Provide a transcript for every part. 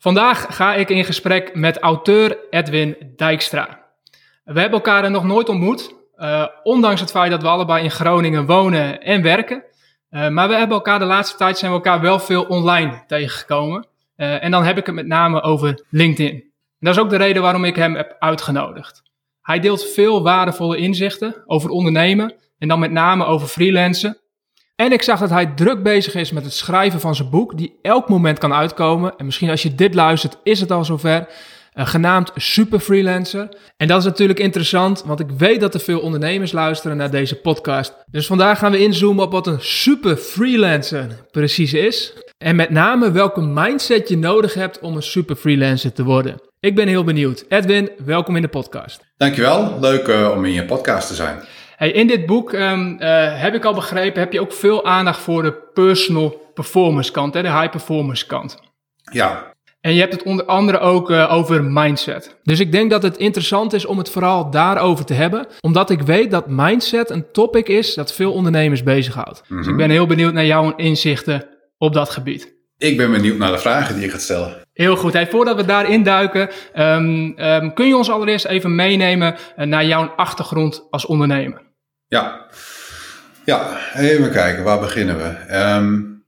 Vandaag ga ik in gesprek met auteur Edwin Dijkstra. We hebben elkaar nog nooit ontmoet, uh, ondanks het feit dat we allebei in Groningen wonen en werken. Uh, maar we hebben elkaar de laatste tijd zijn we elkaar wel veel online tegengekomen. Uh, en dan heb ik het met name over LinkedIn. Dat is ook de reden waarom ik hem heb uitgenodigd. Hij deelt veel waardevolle inzichten over ondernemen en dan met name over freelancen. En ik zag dat hij druk bezig is met het schrijven van zijn boek, die elk moment kan uitkomen. En misschien als je dit luistert, is het al zover. Uh, genaamd Super Freelancer. En dat is natuurlijk interessant, want ik weet dat er veel ondernemers luisteren naar deze podcast. Dus vandaag gaan we inzoomen op wat een super freelancer precies is. En met name welke mindset je nodig hebt om een super freelancer te worden. Ik ben heel benieuwd. Edwin, welkom in de podcast. Dankjewel, leuk uh, om in je podcast te zijn. Hey, in dit boek um, uh, heb ik al begrepen, heb je ook veel aandacht voor de personal performance kant, hè, de high performance kant. Ja. En je hebt het onder andere ook uh, over mindset. Dus ik denk dat het interessant is om het vooral daarover te hebben, omdat ik weet dat mindset een topic is dat veel ondernemers bezighoudt. Mm -hmm. Dus ik ben heel benieuwd naar jouw inzichten op dat gebied. Ik ben benieuwd naar de vragen die je gaat stellen. Heel goed. Hey, voordat we daarin duiken, um, um, kun je ons allereerst even meenemen uh, naar jouw achtergrond als ondernemer? Ja, ja even kijken, waar beginnen we? Um,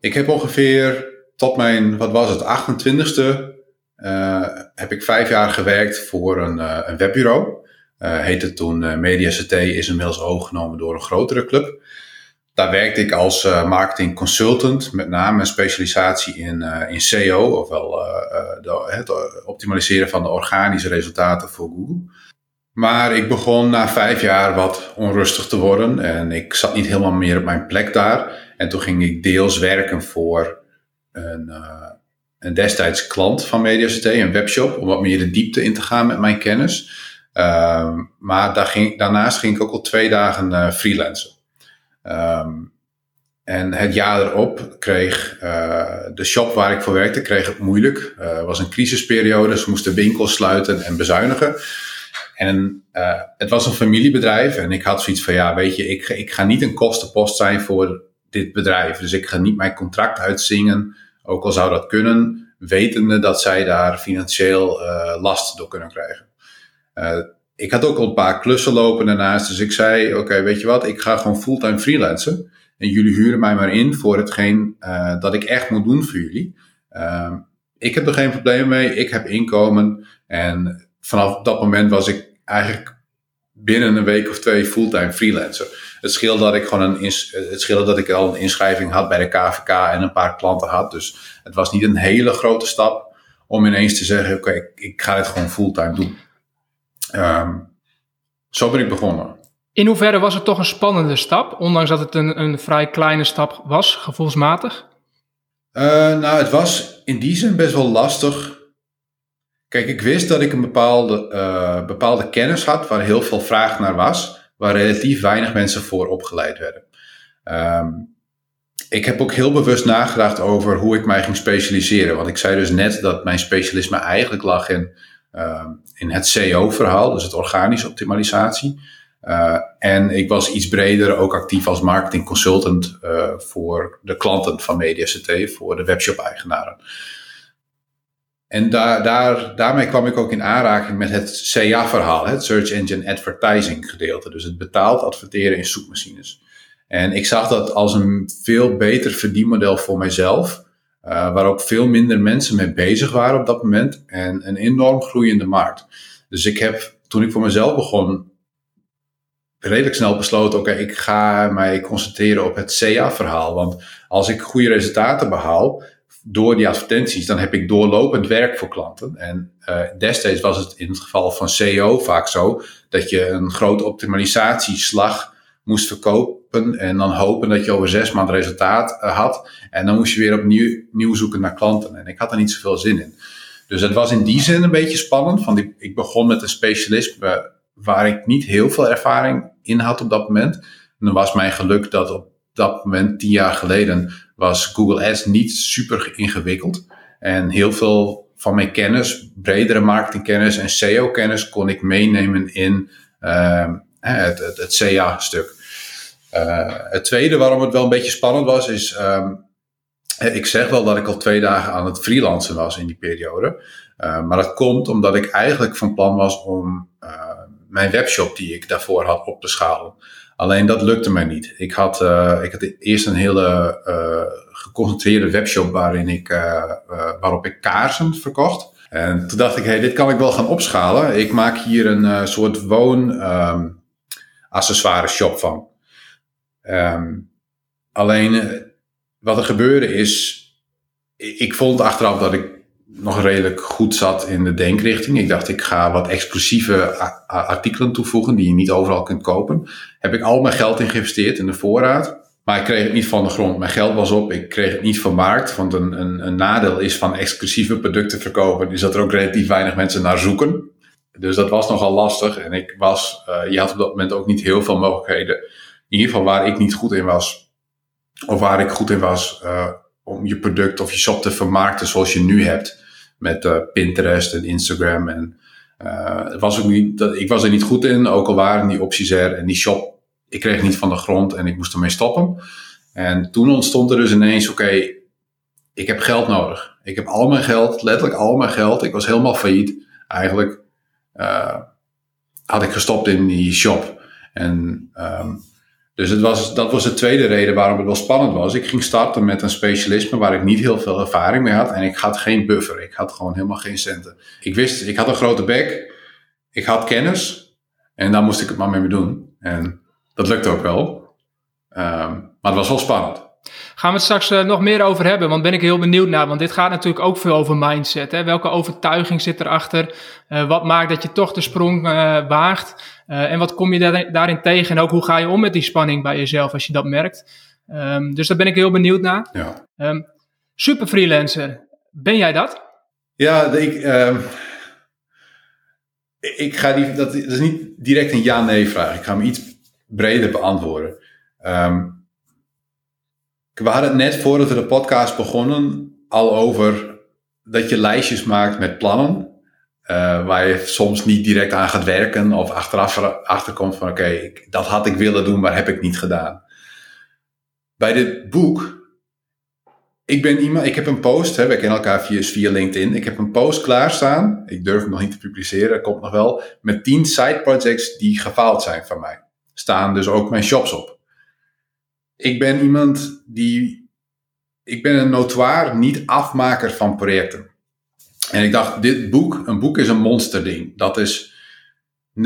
ik heb ongeveer tot mijn, wat was het, 28ste, uh, heb ik vijf jaar gewerkt voor een, uh, een webbureau. Uh, heette toen Media CT, is inmiddels overgenomen door een grotere club. Daar werkte ik als marketing consultant, met name een specialisatie in, in SEO, ofwel het optimaliseren van de organische resultaten voor Google. Maar ik begon na vijf jaar wat onrustig te worden en ik zat niet helemaal meer op mijn plek daar. En toen ging ik deels werken voor een, een destijds klant van MediaCT, een webshop, om wat meer de diepte in te gaan met mijn kennis. Ehm, maar daarnaast ging ik ook al twee dagen freelancen. Um, en het jaar erop kreeg uh, de shop waar ik voor werkte kreeg het moeilijk. Het was een crisisperiode, ze moesten winkels sluiten en bezuinigen. En uh, het was een familiebedrijf en ik had zoiets van, ja, weet je, ik, ik ga niet een kostenpost zijn voor dit bedrijf. Dus ik ga niet mijn contract uitzingen, ook al zou dat kunnen, wetende dat zij daar financieel last door kunnen krijgen ik had ook al een paar klussen lopen daarnaast. Dus ik zei, oké, weet je wat, ik ga gewoon fulltime freelancen. En jullie huren mij maar in voor hetgeen uh, dat ik echt moet doen voor jullie. Uh, ik heb er geen probleem mee, ik heb inkomen. En vanaf dat moment was ik eigenlijk binnen een week of twee fulltime freelancer. Het scheelde dat ik gewoon een, het scheelde dat ik al een inschrijving had bij de KVK en een paar klanten had. Dus het was niet een hele grote stap om ineens te zeggen, oké, okay, ik, ik ga dit gewoon fulltime doen. Um, zo ben ik begonnen. In hoeverre was het toch een spannende stap, ondanks dat het een, een vrij kleine stap was, gevoelsmatig? Uh, nou, het was in die zin best wel lastig. Kijk, ik wist dat ik een bepaalde, uh, bepaalde kennis had waar heel veel vraag naar was, waar relatief weinig mensen voor opgeleid werden. Um, ik heb ook heel bewust nagedacht over hoe ik mij ging specialiseren. Want ik zei dus net dat mijn specialisme eigenlijk lag in uh, in het SEO-verhaal, dus het organische optimalisatie. Uh, en ik was iets breder ook actief als marketing consultant uh, voor de klanten van MediaCT, voor de webshop-eigenaren. En daar, daar, daarmee kwam ik ook in aanraking met het CA-verhaal, het Search Engine Advertising gedeelte. Dus het betaald adverteren in zoekmachines. En ik zag dat als een veel beter verdienmodel voor mijzelf. Uh, waar ook veel minder mensen mee bezig waren op dat moment. En een enorm groeiende markt. Dus ik heb, toen ik voor mezelf begon, redelijk snel besloten: oké, ik ga mij concentreren op het CA-verhaal. Want als ik goede resultaten behaal door die advertenties, dan heb ik doorlopend werk voor klanten. En uh, destijds was het in het geval van SEO vaak zo dat je een grote optimalisatieslag moest verkopen en dan hopen dat je over zes maanden resultaat uh, had. En dan moest je weer opnieuw nieuw zoeken naar klanten. En ik had er niet zoveel zin in. Dus het was in die zin een beetje spannend. Want ik, ik begon met een specialisme waar ik niet heel veel ervaring in had op dat moment. En dan was mijn geluk dat op dat moment, tien jaar geleden, was Google Ads niet super ingewikkeld. En heel veel van mijn kennis, bredere marketingkennis en SEO-kennis kon ik meenemen in uh, het, het, het CA-stuk. Uh, het tweede waarom het wel een beetje spannend was, is um, ik zeg wel dat ik al twee dagen aan het freelancen was in die periode. maar dat komt omdat ik eigenlijk van plan was om mijn webshop die ik daarvoor had op te schalen. Alleen dat lukte mij niet. Ik had, uh, ik had eerst een hele uh, geconcentreerde webshop waarin ik, uh, waarop ik kaarsen verkocht. En toen dacht ik, hey, dit kan ik wel gaan opschalen. Ik maak hier een soort woon um, accessoire shop van. Um, alleen wat er gebeurde is, ik vond achteraf dat ik nog redelijk goed zat in de denkrichting. Ik dacht, ik ga wat exclusieve artikelen toevoegen die je niet overal kunt kopen. Heb ik al mijn geld in geïnvesteerd in de voorraad. Maar ik kreeg het niet van de grond. Mijn geld was op. Ik kreeg het niet vermarkt. Want een, een, een nadeel is van exclusieve producten verkopen. Is dat er ook relatief weinig mensen naar zoeken. Dus dat was nogal lastig. En ik was, uh, je had op dat moment ook niet heel veel mogelijkheden. In ieder geval waar ik niet goed in was. Of waar ik goed in was. Uh, om je product of je shop te vermarkten zoals je nu hebt. Met uh, Pinterest en Instagram. En uh, was ook niet, dat, ik was er niet goed in, ook al waren die opties er. En die shop, ik kreeg niet van de grond en ik moest ermee stoppen. En toen ontstond er dus ineens, oké, ik heb geld nodig. Ik heb al mijn geld, letterlijk al mijn geld. Ik was helemaal failliet. Eigenlijk uh, had ik gestopt in die shop. En um, dus het was, dat was de tweede reden waarom het wel spannend was. Ik ging starten met een specialisme waar ik niet heel veel ervaring mee had. En ik had geen buffer. Ik had gewoon helemaal geen centen. Ik wist, ik had een grote bek. Ik had kennis. En daar moest ik het maar mee doen. En dat lukte ook wel. Um, maar het was wel spannend. Gaan we het straks uh, nog meer over hebben, want ben ik heel benieuwd naar. Want dit gaat natuurlijk ook veel over mindset. Hè? Welke overtuiging zit erachter? Uh, wat maakt dat je toch de sprong uh, waagt? en wat kom je daar, daarin tegen? En ook hoe ga je om met die spanning bij jezelf als je dat merkt? Um, dus daar ben ik heel benieuwd naar. Ja. Um, super freelancer, ben jij dat? Ja, ik, um, ik ga die, dat, dat is niet direct een ja-nee vraag. Ik ga hem iets breder beantwoorden. Um, we hadden het net voordat we de podcast begonnen al over dat je lijstjes maakt met plannen. Uh, waar je soms niet direct aan gaat werken of achteraf achterkomt van oké, dat had ik willen doen, maar heb ik niet gedaan. Bij dit boek, ik ben iemand, ik heb een post, hè, we kennen elkaar via, via LinkedIn. Ik heb een post klaarstaan, ik durf hem nog niet te publiceren, komt nog wel, met 10 side projects die gefaald zijn van mij. Staan dus ook mijn shops op ik ben iemand die. Ik ben een notoire niet-afmaker van projecten. En ik dacht, dit boek, een boek is een monsterding. Dat is 99%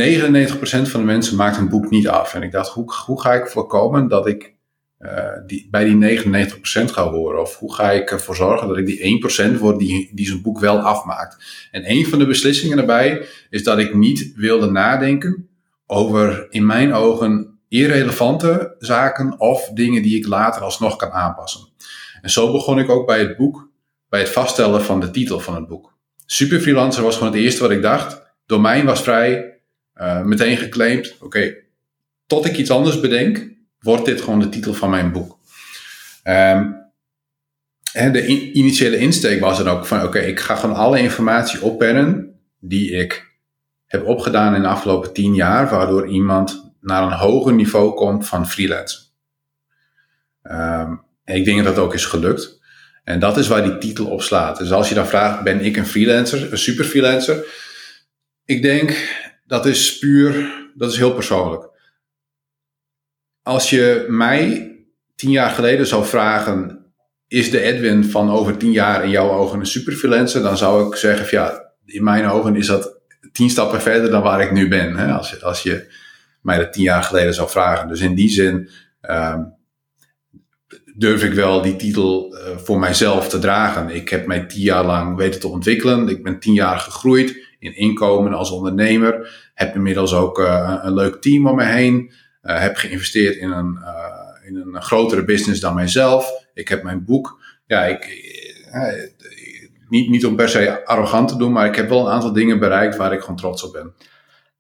van de mensen maakt een boek niet af. En ik dacht, hoe, hoe ga ik voorkomen dat ik uh, die, bij die 99% ga horen? Of hoe ga ik ervoor zorgen dat ik die 1% word die, die zijn boek wel afmaakt? En een van de beslissingen daarbij is dat ik niet wilde nadenken over, in mijn ogen, irrelevante zaken of dingen die ik later alsnog kan aanpassen. En zo begon ik ook bij het boek, bij het vaststellen van de titel van het boek. Super freelancer was gewoon het eerste wat ik dacht. Domein was vrij, uh, meteen geclaimd. Oké, tot ik iets anders bedenk, wordt dit gewoon de titel van mijn boek. En de in, initiële insteek was dan ook van, oké, ik ga gewoon alle informatie oppennen die ik heb opgedaan in de afgelopen tien jaar, waardoor iemand naar een hoger niveau komt van freelance. En ik denk dat dat ook is gelukt. En dat is waar die titel op slaat. Dus als je dan vraagt, ben ik een freelancer, een super freelancer? Ik denk, dat is puur, dat is heel persoonlijk. Als je mij tien jaar geleden zou vragen, is de Edwin van over tien jaar in jouw ogen een super freelancer? Dan zou ik zeggen, ja, in mijn ogen is dat tien stappen verder dan waar ik nu ben. Hè? Als, als je mij dat tien jaar geleden zou vragen. Dus in die zin um, durf ik wel die titel uh, voor mijzelf te dragen. Ik heb mij tien jaar lang weten te ontwikkelen. Ik ben tien jaar gegroeid in inkomen als ondernemer. Heb inmiddels ook uh, een leuk team om me heen. Uh, heb geïnvesteerd in een, in een grotere business dan mijzelf. Ik heb mijn boek. Ja, ik, niet, niet om per se arrogant te doen, maar ik heb wel een aantal dingen bereikt waar ik gewoon trots op ben.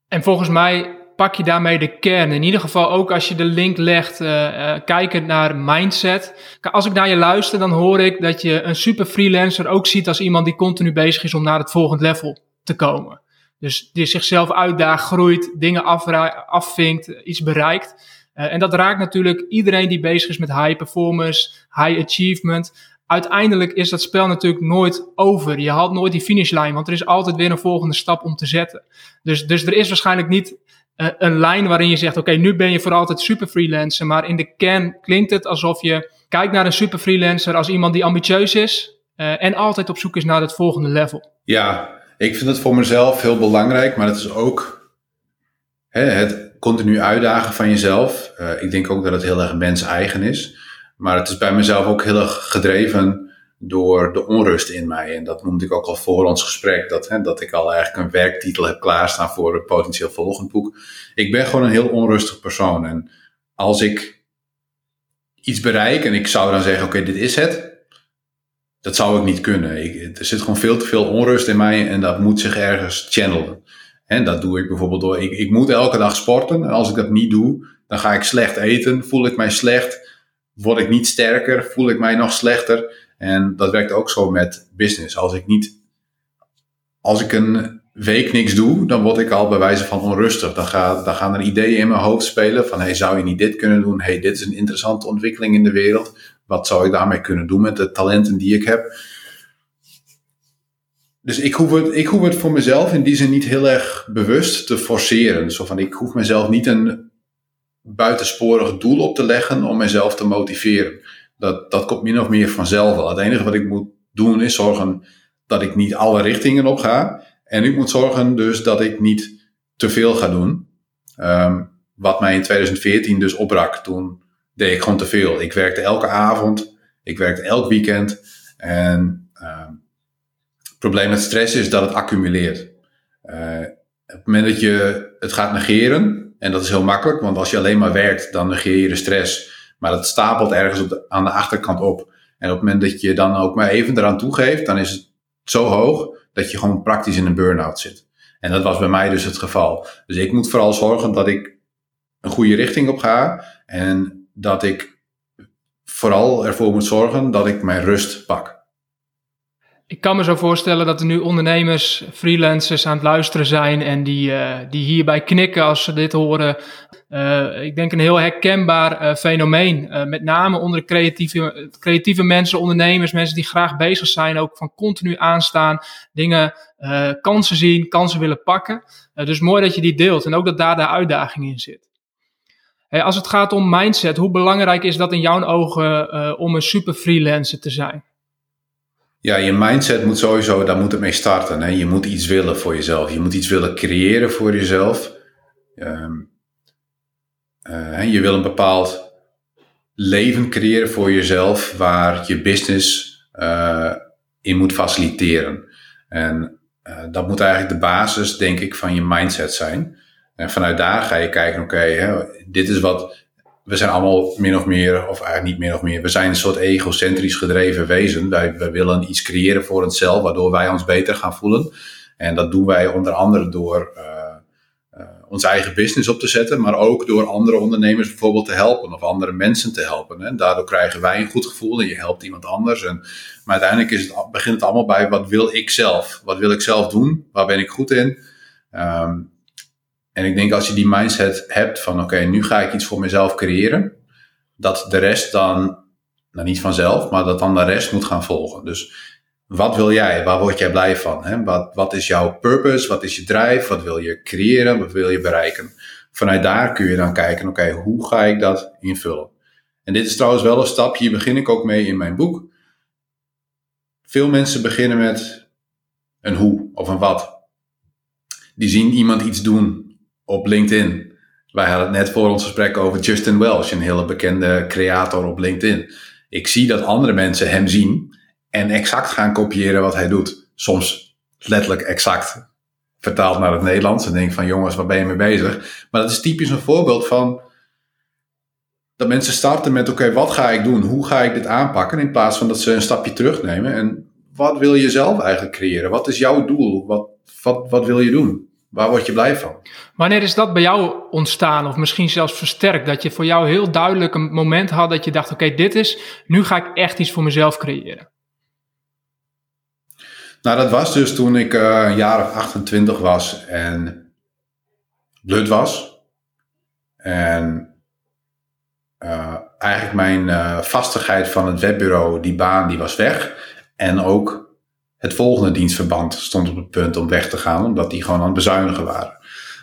En volgens mij pak je daarmee de kern. In ieder geval ook als je de link legt, uh, kijkend naar mindset. Als ik naar je luister, dan hoor ik dat je een super freelancer ook ziet als iemand die continu bezig is om naar het volgende level te komen. Dus die zichzelf uitdaagt, groeit, dingen afvinkt, iets bereikt. En dat raakt natuurlijk iedereen die bezig is met high performance, high achievement. uiteindelijk is dat spel natuurlijk nooit over. Je haalt nooit die finishlijn, want er is altijd weer een volgende stap om te zetten. Dus, dus er is waarschijnlijk niet een lijn waarin je zegt: Oké, nu ben je voor altijd super freelancer. Maar in de kern klinkt het alsof je kijkt naar een super freelancer als iemand die ambitieus is uh, en altijd op zoek is naar het volgende level. Ja, ik vind het voor mezelf heel belangrijk, maar het is ook hè, het continu uitdagen van jezelf. Uh, ik denk ook dat het heel erg mens-eigen is. Maar het is bij mezelf ook heel erg gedreven door de onrust in mij. En dat noemde ik ook al voor ons gesprek. Dat, hè, dat ik al eigenlijk een werktitel heb klaarstaan voor een potentieel volgend boek. Ik ben gewoon een heel onrustig persoon. En als ik iets bereik en ik zou dan zeggen: Oké, dit is het. Dat zou ik niet kunnen. Ik, er zit gewoon veel te veel onrust in mij en dat moet zich ergens channelen. En dat doe ik bijvoorbeeld door. Ik, ik moet elke dag sporten. En als ik dat niet doe, dan ga ik slecht eten. Voel ik mij slecht word ik niet sterker, voel ik mij nog slechter. En dat werkt ook zo met business. Als ik niet, als ik een week niks doe, dan word ik al bij wijze van onrustig. Dan, dan gaan er ideeën in mijn hoofd spelen van, hey, zou je niet dit kunnen doen? Hey, dit is een interessante ontwikkeling in de wereld. Wat zou ik daarmee kunnen doen met de talenten die ik heb? Dus ik hoef, het, ik hoef het voor mezelf in die zin niet heel erg bewust te forceren. Zo van, ik hoef mezelf niet een buitensporig doel op te leggen om mezelf te motiveren. Dat, dat komt min of meer vanzelf wel. Het enige wat ik moet doen is zorgen dat ik niet alle richtingen op ga. En ik moet zorgen dus dat ik niet te veel ga doen. Um, wat mij in 2014 dus opbrak. Toen deed ik gewoon te veel. Ik werkte elke avond. Ik werkte elk weekend. En um, het probleem met stress is dat het accumuleert. Uh, op het moment dat je het gaat negeren, en dat is heel makkelijk, want als je alleen maar werkt, dan negeer je de stress. Maar dat stapelt ergens op aan de achterkant op. En op het moment dat je dan ook maar even eraan toegeeft, dan is het zo hoog dat je gewoon praktisch in een burn-out zit. En dat was bij mij dus het geval. Dus ik moet vooral zorgen dat ik een goede richting op ga. En dat ik vooral ervoor moet zorgen dat ik mijn rust pak. Ik kan me zo voorstellen dat er nu ondernemers, freelancers aan het luisteren zijn en die, uh, die hierbij knikken als ze dit horen. Uh, ik denk een heel herkenbaar uh, fenomeen. met name onder creatieve, creatieve mensen, ondernemers, mensen die graag bezig zijn, ook van continu aanstaan, dingen, kansen zien, kansen willen pakken. dus mooi dat je die deelt en ook dat daar de uitdaging in zit. Hey, als het gaat om mindset, hoe belangrijk is dat in jouw ogen om een super freelancer te zijn? Ja, je mindset moet sowieso, daar moet het mee starten. Hè? Je moet iets willen voor jezelf. Je moet iets willen creëren voor jezelf. Um, uh, je wil een bepaald leven creëren voor jezelf waar je business uh, in moet faciliteren. En uh, dat moet eigenlijk de basis, denk ik, van je mindset zijn. En vanuit daar ga je kijken, oké, dit is wat we zijn allemaal min of meer, of eigenlijk niet min of meer, we zijn een soort egocentrisch gedreven wezen. Wij, willen iets creëren voor onszelf, waardoor wij ons beter gaan voelen. En dat doen wij onder andere door ons eigen business op te zetten, maar ook door andere ondernemers bijvoorbeeld te helpen of andere mensen te helpen. En daardoor krijgen wij een goed gevoel en je helpt iemand anders. En, maar uiteindelijk is het, begint het allemaal bij wat wil ik zelf? Wat wil ik zelf doen? Waar ben ik goed in? Um, en ik denk als je die mindset hebt van oké, nu ga ik iets voor mezelf creëren, dat de rest dan, nou niet vanzelf, maar dat dan de rest moet gaan volgen. Dus wat wil jij? Waar word jij blij van? Hè? Wat, wat is jouw purpose? Wat is je drive? Wat wil je creëren? Wat wil je bereiken? Vanuit daar kun je dan kijken, oké, hoe ga ik dat invullen? En dit is trouwens wel een stap, hier begin ik ook mee in mijn boek. Veel mensen beginnen met een hoe of een wat. Die zien iemand iets doen op LinkedIn. Wij hadden het net voor ons gesprek over Justin Welsh, een hele bekende creator op LinkedIn. Ik zie dat andere mensen hem zien en exact gaan kopiëren wat hij doet. Soms letterlijk exact vertaald naar het Nederlands en denk van jongens, waar ben je mee bezig? Maar dat is typisch een voorbeeld van dat mensen starten met oké, wat ga ik doen? Hoe ga ik dit aanpakken? In plaats van dat ze een stapje terugnemen en wat wil je zelf eigenlijk creëren? Wat is jouw doel? Wat, wat, wat wil je doen? Waar word je blij van? Wanneer is dat bij jou ontstaan of misschien zelfs versterkt? Dat je voor jou heel duidelijk een moment had dat je dacht, oké, dit is, nu ga ik echt iets voor mezelf creëren. Nou, dat was dus toen ik uh, een jaar of 28 was en blut was. En uh, eigenlijk mijn uh, vastigheid van het webbureau, die baan, die was weg. En ook het volgende dienstverband stond op het punt om weg te gaan, omdat die gewoon aan het bezuinigen waren.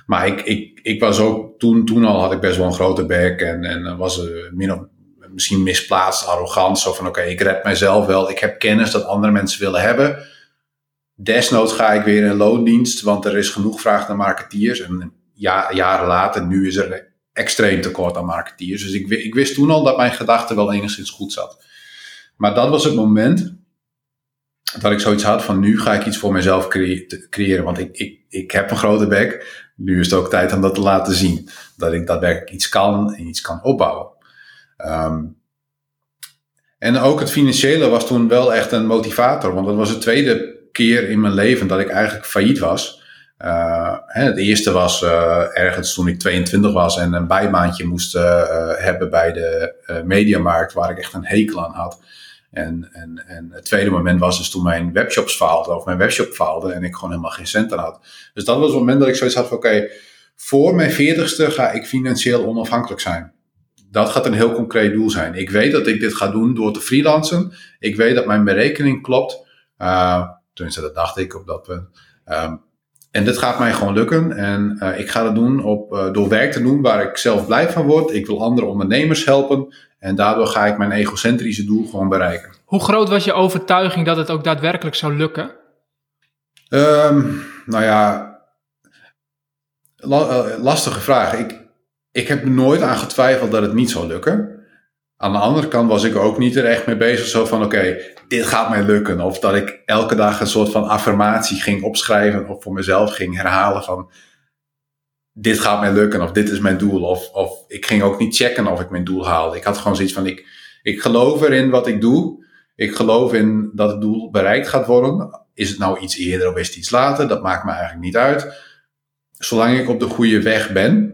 Maar ik, ik, ik was ook, toen, toen al had ik best wel een grote bek en, en was er min of, misschien misplaatst arrogant. Zo van oké, ik red mijzelf wel. Ik heb kennis dat andere mensen willen hebben. Desnoods ga ik weer in loondienst, want er is genoeg vraag naar marketeers. En ja, jaren later, nu is er extreem tekort aan marketeers. Dus ik, ik wist toen al dat mijn gedachte wel enigszins goed zat. Maar dat was het moment dat ik zoiets had van nu ga ik iets voor mezelf creëren. Want ik, ik, ik heb een grote bek. Nu is het ook tijd om dat te laten zien. Dat ik daadwerkelijk iets kan en iets kan opbouwen. Um, en ook het financiële was toen wel echt een motivator. Want dat was de tweede keer in mijn leven dat ik eigenlijk failliet was. Uh, hè, het eerste was uh, ergens toen ik 22 was en een bijbaantje moest uh, hebben bij de mediamarkt, waar ik echt een hekel aan had. En, en, en het tweede moment was dus toen mijn webshops faalden, of mijn webshop faalde en ik gewoon helemaal geen cent had. Dus dat was het moment dat ik zoiets had van oké, voor mijn veertigste ga ik financieel onafhankelijk zijn. Dat gaat een heel concreet doel zijn. Ik weet dat ik dit ga doen door te freelancen. Ik weet dat mijn berekening klopt. Tenminste, dat dacht ik op dat punt. Um, en dit gaat mij gewoon lukken. En uh, ik ga dat doen op, uh, door werk te doen waar ik zelf blij van word. Ik wil andere ondernemers helpen. En daardoor ga ik mijn egocentrische doel gewoon bereiken. Hoe groot was je overtuiging dat het ook daadwerkelijk zou lukken? Um, nou ja, la, uh, lastige vraag. Ik, ik heb nooit aan getwijfeld dat het niet zou lukken. Aan de andere kant was ik ook niet er echt mee bezig, zo van oké, dit gaat mij lukken. Of dat ik elke dag een soort van affirmatie ging opschrijven of voor mezelf ging herhalen van dit gaat mij lukken of dit is mijn doel. Of, of ik ging ook niet checken of ik mijn doel haalde. Ik had gewoon zoiets van ik, ik geloof erin wat ik doe. Ik geloof in dat het doel bereikt gaat worden. Is het nou iets eerder of is het iets later? Dat maakt me eigenlijk niet uit. Zolang ik op de goede weg ben,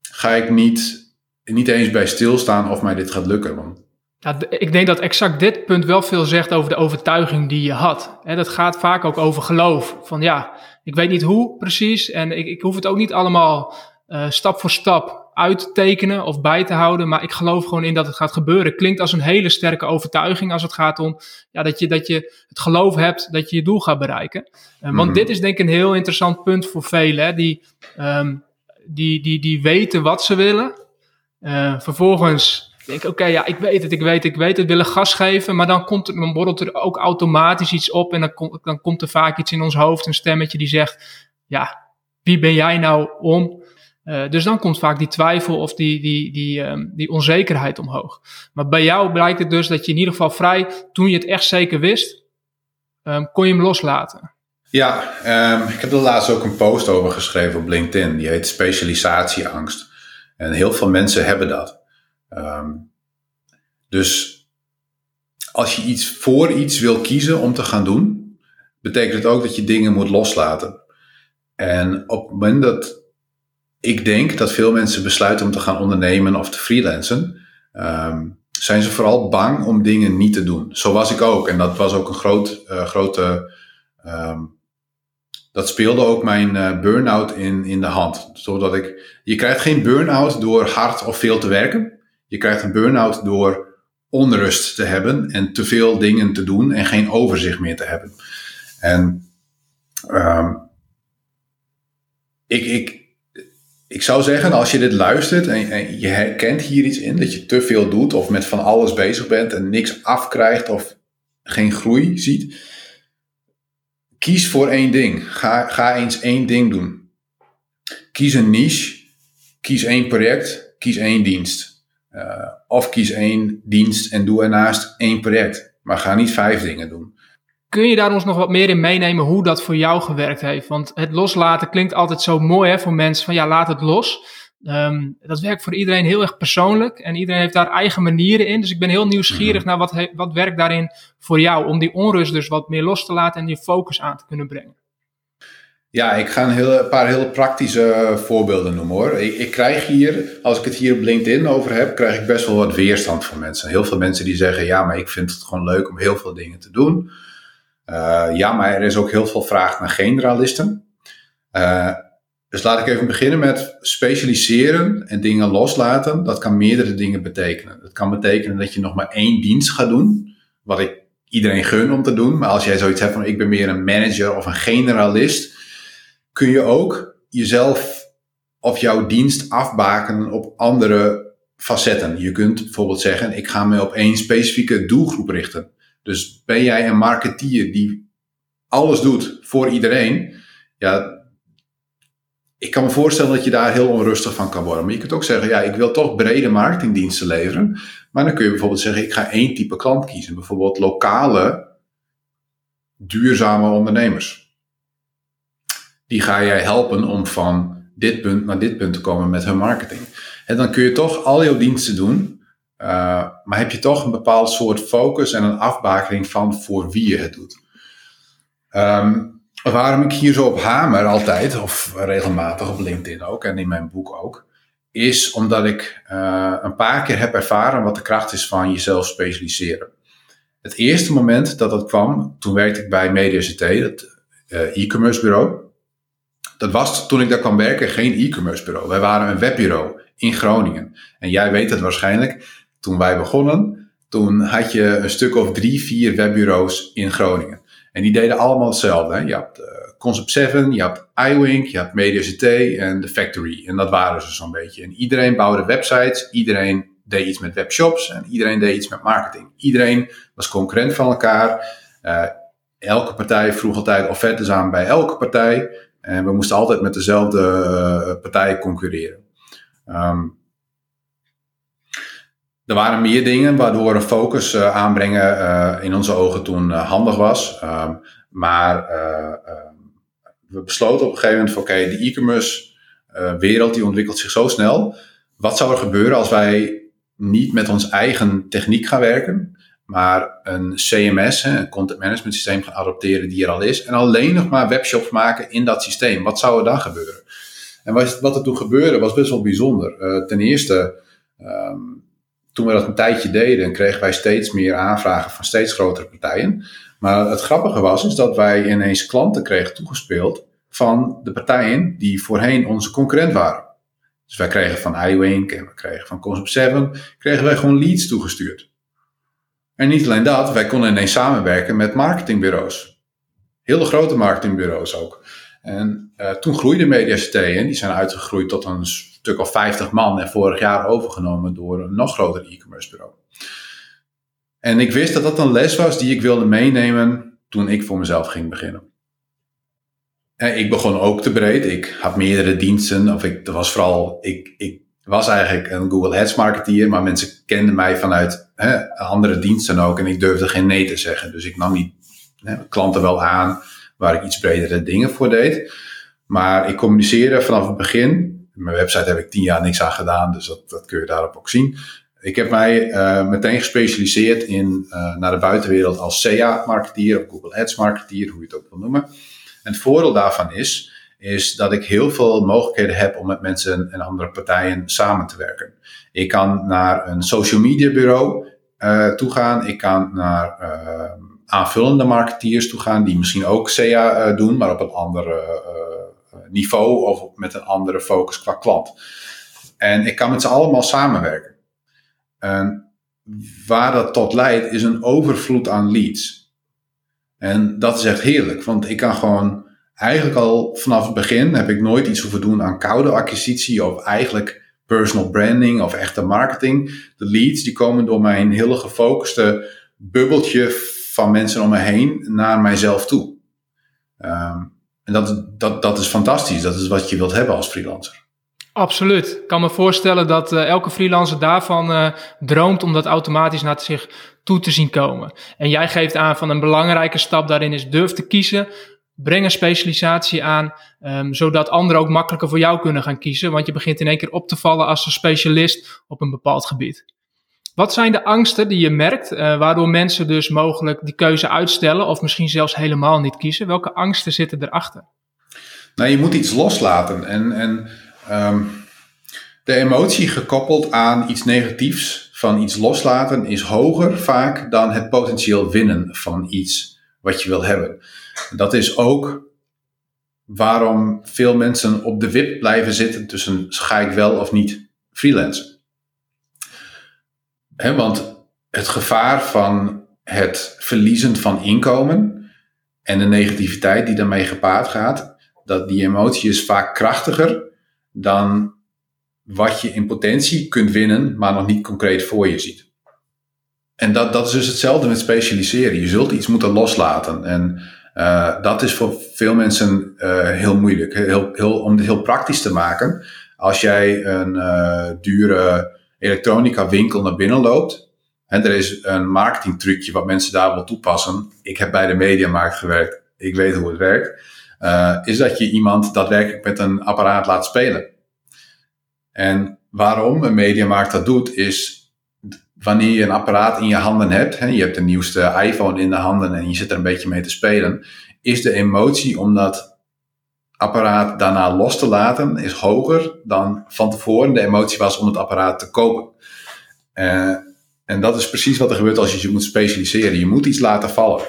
ga ik niet, niet eens bij stilstaan of mij dit gaat lukken. Want ja, ik denk dat exact dit punt wel veel zegt over de overtuiging die je had. En dat gaat vaak ook over geloof. Van ja, ik weet niet hoe precies en ik, ik hoef het ook niet allemaal uh, stap voor stap uit te tekenen of bij te houden, maar ik geloof gewoon in dat het gaat gebeuren. Klinkt als een hele sterke overtuiging als het gaat om ja, dat, je, dat je het geloof hebt dat je je doel gaat bereiken. Uh, want mm -hmm. dit is denk ik een heel interessant punt voor velen hè, die, um, die, die, die weten wat ze willen. Uh, vervolgens denk, oké, ja, ik weet het, ik weet het, ik weet het, willen gas geven, maar dan, komt er, dan borrelt er ook automatisch iets op en dan, kom, dan komt er vaak iets in ons hoofd, een stemmetje die zegt, ja, wie ben jij nou om? Uh, dus dan komt vaak die twijfel of die, die, die, um, die onzekerheid omhoog. Maar bij jou blijkt het dus dat je in ieder geval vrij, toen je het echt zeker wist, um, kon je hem loslaten. Ja, um, ik heb er laatst ook een post over geschreven op LinkedIn. Die heet specialisatieangst. En heel veel mensen hebben dat. Um, dus als je iets voor iets wil kiezen om te gaan doen, betekent het ook dat je dingen moet loslaten. En op het moment dat ik denk dat veel mensen besluiten om te gaan ondernemen of te freelancen, um, zijn ze vooral bang om dingen niet te doen. Zo was ik ook. En dat was ook een groot, uh, grote. Um, dat speelde ook mijn uh, burn-out in, in de hand. Zodat ik. Je krijgt geen burn-out door hard of veel te werken. Je krijgt een burn-out door onrust te hebben en te veel dingen te doen en geen overzicht meer te hebben. En um, ik, ik, ik zou zeggen, als je dit luistert en, en, je herkent hier iets in, dat je te veel doet of met van alles bezig bent en niks afkrijgt of geen groei ziet, kies voor één ding. Ga, ga eens één ding doen. Kies een niche, kies één project, kies één dienst. Uh, of kies één dienst en doe ernaast één project. Maar ga niet vijf dingen doen. Kun je daar ons nog wat meer in meenemen hoe dat voor jou gewerkt heeft? Want het loslaten klinkt altijd zo mooi hè, voor mensen van ja, laat het los. Um, dat werkt voor iedereen heel erg persoonlijk en iedereen heeft daar eigen manieren in. Dus ik ben heel nieuwsgierig mm-hmm. naar wat, wat werkt daarin voor jou om die onrust dus wat meer los te laten en je focus aan te kunnen brengen. Ja, ik ga een, heel, een paar heel praktische voorbeelden noemen hoor. Ik, ik, krijg hier, als ik het hier op LinkedIn over heb, krijg ik best wel wat weerstand van mensen. Heel veel mensen die zeggen, ja, maar ik vind het gewoon leuk om heel veel dingen te doen. Uh, ja, maar er is ook heel veel vraag naar generalisten. Uh, dus laat ik even beginnen met specialiseren en dingen loslaten. Dat kan meerdere dingen betekenen. Het kan betekenen dat je nog maar één dienst gaat doen, wat ik iedereen gun om te doen. Maar als jij zoiets hebt van ik ben meer een manager of een generalist, kun je ook jezelf of jouw dienst afbaken op andere facetten. Je kunt bijvoorbeeld zeggen, ik ga me op één specifieke doelgroep richten. Dus ben jij een marketeer die alles doet voor iedereen, ja, ik kan me voorstellen dat je daar heel onrustig van kan worden. Maar je kunt ook zeggen, ja, ik wil toch brede marketingdiensten leveren. Maar dan kun je bijvoorbeeld zeggen, ik ga één type klant kiezen. Bijvoorbeeld lokale, duurzame ondernemers. Die ga jij helpen om van dit punt naar dit punt te komen met hun marketing. En dan kun je toch al jouw diensten doen. Uh, maar heb je toch een bepaald soort focus en een afbakening van voor wie je het doet. Um, waarom ik hier zo op hamer altijd, of regelmatig op LinkedIn ook en in mijn boek ook, is omdat ik uh, een paar keer heb ervaren wat de kracht is van jezelf specialiseren. Het eerste moment dat dat kwam, toen werkte ik bij MediaCT, het uh, e-commerce bureau. Dat was toen ik daar kwam werken geen e-commerce bureau. Wij waren een webbureau in Groningen. En jij weet het waarschijnlijk, toen wij begonnen, toen had je een stuk of drie, vier webbureaus in Groningen. En die deden allemaal hetzelfde. Je hebt uh, Concept 7, je hebt iWink, je hebt MediaCT en The Factory. En dat waren ze zo'n beetje. En iedereen bouwde websites, iedereen deed iets met webshops en iedereen deed iets met marketing. Iedereen was concurrent van elkaar. Uh, elke partij vroeg altijd offertes aan bij elke partij. En we moesten altijd met dezelfde uh, partij concurreren. Um, er waren meer dingen waardoor een focus uh, aanbrengen uh, in onze ogen toen uh, handig was. Um, maar ehm, we besloten op een gegeven moment van oké, de e-commerce wereld die ontwikkelt zich zo snel. Wat zou er gebeuren als wij niet met ons eigen techniek gaan werken, maar een CMS, een content management systeem gaan adopteren die er al is. En alleen nog maar webshops maken in dat systeem. Wat zou er dan gebeuren? En wat, er toen gebeurde was best wel bijzonder. ten eerste um, toen we dat een tijdje deden, kregen wij steeds meer aanvragen van steeds grotere partijen. Maar het grappige was, is dat wij ineens klanten kregen toegespeeld van de partijen die voorheen onze concurrent waren. Dus wij kregen van iWink en we kregen van Concept 7, kregen wij gewoon leads toegestuurd. En niet alleen dat, wij konden ineens samenwerken met marketingbureaus. Hele grote marketingbureaus ook. En uh, toen groeide MediaCT en die zijn uitgegroeid tot een stuk of 50 man en vorig jaar overgenomen door een nog groter e-commerce bureau. En ik wist dat dat een les was die ik wilde meenemen toen ik voor mezelf ging beginnen. En ik begon ook te breed. Ik had meerdere diensten. Of ik, was vooral, ik, ik was eigenlijk een Google Ads marketeer, maar mensen kenden mij vanuit hè, andere diensten ook. En ik durfde geen nee te zeggen. Dus ik nam niet hè, klanten wel aan waar ik iets bredere dingen voor deed. Maar ik communiceerde vanaf het begin mijn website heb ik tien jaar niks aan gedaan, dus dat, dat kun je daarop ook zien. Ik heb mij uh, meteen gespecialiseerd in uh, naar de buitenwereld als SEA-marketeer of Google Ads-marketeer, hoe je het ook wil noemen. En het voordeel daarvan is, is dat ik heel veel mogelijkheden heb om met mensen en andere partijen samen te werken. Ik kan naar een social media bureau uh, toe gaan. Ik kan naar aanvullende marketeers toe gaan die misschien ook SEA doen, maar op een andere niveau of met een andere focus qua klant. En ik kan met ze allemaal samenwerken. En waar dat tot leidt, is een overvloed aan leads. En dat is echt heerlijk, want ik kan gewoon eigenlijk al vanaf het begin heb ik nooit iets hoeven doen aan koude acquisitie of eigenlijk personal branding of echte marketing. De leads die komen door mijn hele gefocuste bubbeltje van mensen om me heen naar mijzelf toe. Um, en dat, dat, dat is fantastisch. Dat is wat je wilt hebben als freelancer. Absoluut. Ik kan me voorstellen dat uh, elke freelancer daarvan uh, droomt om dat automatisch naar zich toe te zien komen. En jij geeft aan van een belangrijke stap daarin is durf te kiezen. Breng een specialisatie aan, um, zodat anderen ook makkelijker voor jou kunnen gaan kiezen. Want je begint in één keer op te vallen als een specialist op een bepaald gebied. Wat zijn de angsten die je merkt, uh, waardoor mensen dus mogelijk die keuze uitstellen of misschien zelfs helemaal niet kiezen? Welke angsten zitten erachter? Nou, je moet iets loslaten. En, en um, de emotie gekoppeld aan iets negatiefs van iets loslaten is hoger vaak dan het potentieel winnen van iets wat je wil hebben. Dat is ook waarom veel mensen op de wip blijven zitten tussen ga ik wel of niet freelancen. He, want het gevaar van het verliezen van inkomen en de negativiteit die daarmee gepaard gaat, dat die emotie is vaak krachtiger dan wat je in potentie kunt winnen, maar nog niet concreet voor je ziet. En dat, dat is dus hetzelfde met specialiseren. Je zult iets moeten loslaten. En uh, dat is voor veel mensen uh, heel moeilijk. Heel, heel, om het heel praktisch te maken. Als jij een uh, dure elektronica winkel naar binnen loopt. En er is een marketingtrucje wat mensen daar wil toepassen. Ik heb bij de mediamarkt gewerkt. Ik weet hoe het werkt. Is dat je iemand daadwerkelijk met een apparaat laat spelen. En waarom een mediamarkt dat doet, is wanneer je een apparaat in je handen hebt, hè, je hebt de nieuwste iPhone in de handen en je zit er een beetje mee te spelen, is de emotie om dat apparaat daarna los te laten, is hoger dan van tevoren de emotie was om het apparaat te kopen. Uh, en dat is precies wat er gebeurt als je je moet specialiseren. Je moet iets laten vallen.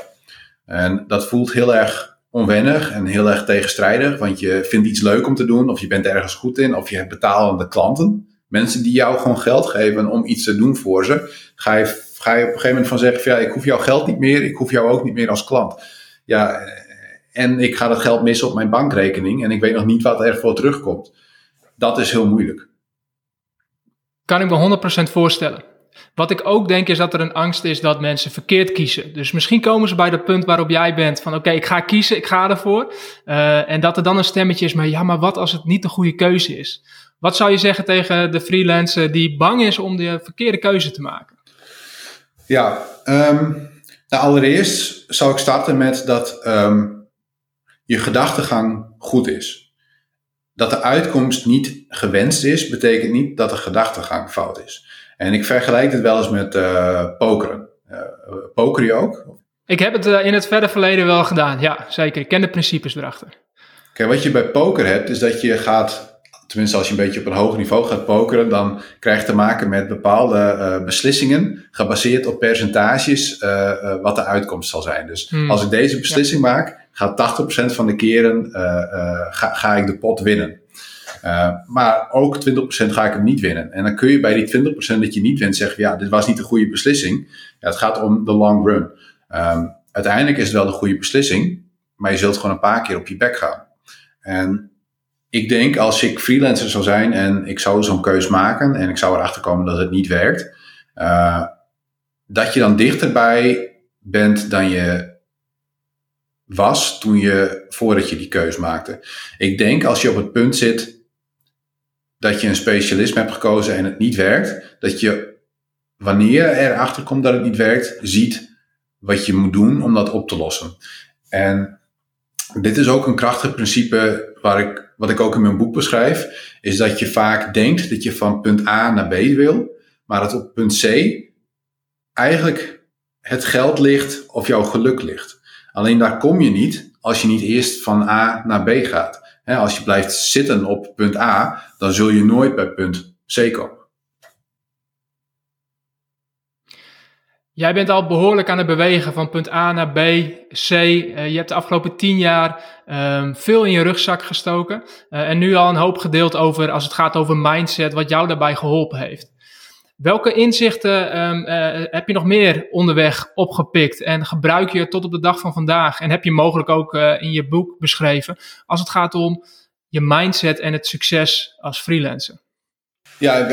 En dat voelt heel erg onwennig en heel erg tegenstrijdig, want je vindt iets leuk om te doen, of je bent ergens goed in, of je hebt betalende klanten. Mensen die jou gewoon geld geven om iets te doen voor ze, ga je, ga je op een gegeven moment van zeggen: van, ja, ik hoef jouw geld niet meer, ik hoef jou ook niet meer als klant. Ja, en ik ga dat geld missen op mijn bankrekening en ik weet nog niet wat er voor terugkomt. Dat is heel moeilijk. Kan ik me 100% voorstellen. Wat ik ook denk is dat er een angst is dat mensen verkeerd kiezen. Dus misschien komen ze bij dat punt waarop jij bent van oké, ik ga kiezen, ik ga ervoor. Uh, en dat er dan een stemmetje is, maar ja, maar wat als het niet de goede keuze is? Wat zou je zeggen tegen de freelancer die bang is om de verkeerde keuze te maken? Ja, um, nou allereerst zou ik starten met dat um, je gedachtegang goed is. Dat de uitkomst niet gewenst is, betekent niet dat de gedachtegang fout is. En ik vergelijk het wel eens met uh, pokeren. Uh, poker je ook? Ik heb het uh, in het verre verleden wel gedaan, ja, zeker. Ik ken de principes erachter. Kijk, wat je bij poker hebt, is dat je gaat tenminste als je een beetje op een hoog niveau gaat pokeren, dan krijg je te maken met bepaalde uh, beslissingen, gebaseerd op percentages, uh, uh, wat de uitkomst zal zijn. Dus hmm. als ik deze beslissing ja. maak, gaat 80% van de keren ga, ga, ik de pot winnen. Maar ook 20% ga ik hem niet winnen. En dan kun je bij die 20% dat je niet wint zeggen, ja, dit was niet de goede beslissing. Ja, het gaat om de long run. Um, uiteindelijk is het wel de goede beslissing, maar je zult gewoon een paar keer op je bek gaan. En ik denk als ik freelancer zou zijn en ik zou zo'n keus maken en ik zou erachter komen dat het niet werkt, uh, dat je dan dichterbij bent dan je was toen je, voordat je die keus maakte. Ik denk als je op het punt zit dat je een specialisme hebt gekozen en het niet werkt, dat je wanneer je erachter komt dat het niet werkt, ziet wat je moet doen om dat op te lossen. En dit is ook een krachtig principe waar ik, wat ik ook in mijn boek beschrijf, is dat je vaak denkt dat je van punt A naar B wil, maar dat op punt C eigenlijk het geld ligt of jouw geluk ligt. Alleen daar kom je niet als je niet eerst van A naar B gaat. Als je blijft zitten op punt A, dan zul je nooit bij punt C komen. Jij bent al behoorlijk aan het bewegen van punt A naar B, C. Uh, je hebt de afgelopen tien jaar um, veel in je rugzak gestoken. Uh, en nu al een hoop gedeeld over, als het gaat over mindset, wat jou daarbij geholpen heeft. Welke inzichten um, uh, heb je nog meer onderweg opgepikt en gebruik je tot op de dag van vandaag? En heb je mogelijk ook in je boek beschreven als het gaat om je mindset en het succes als freelancer? Ja,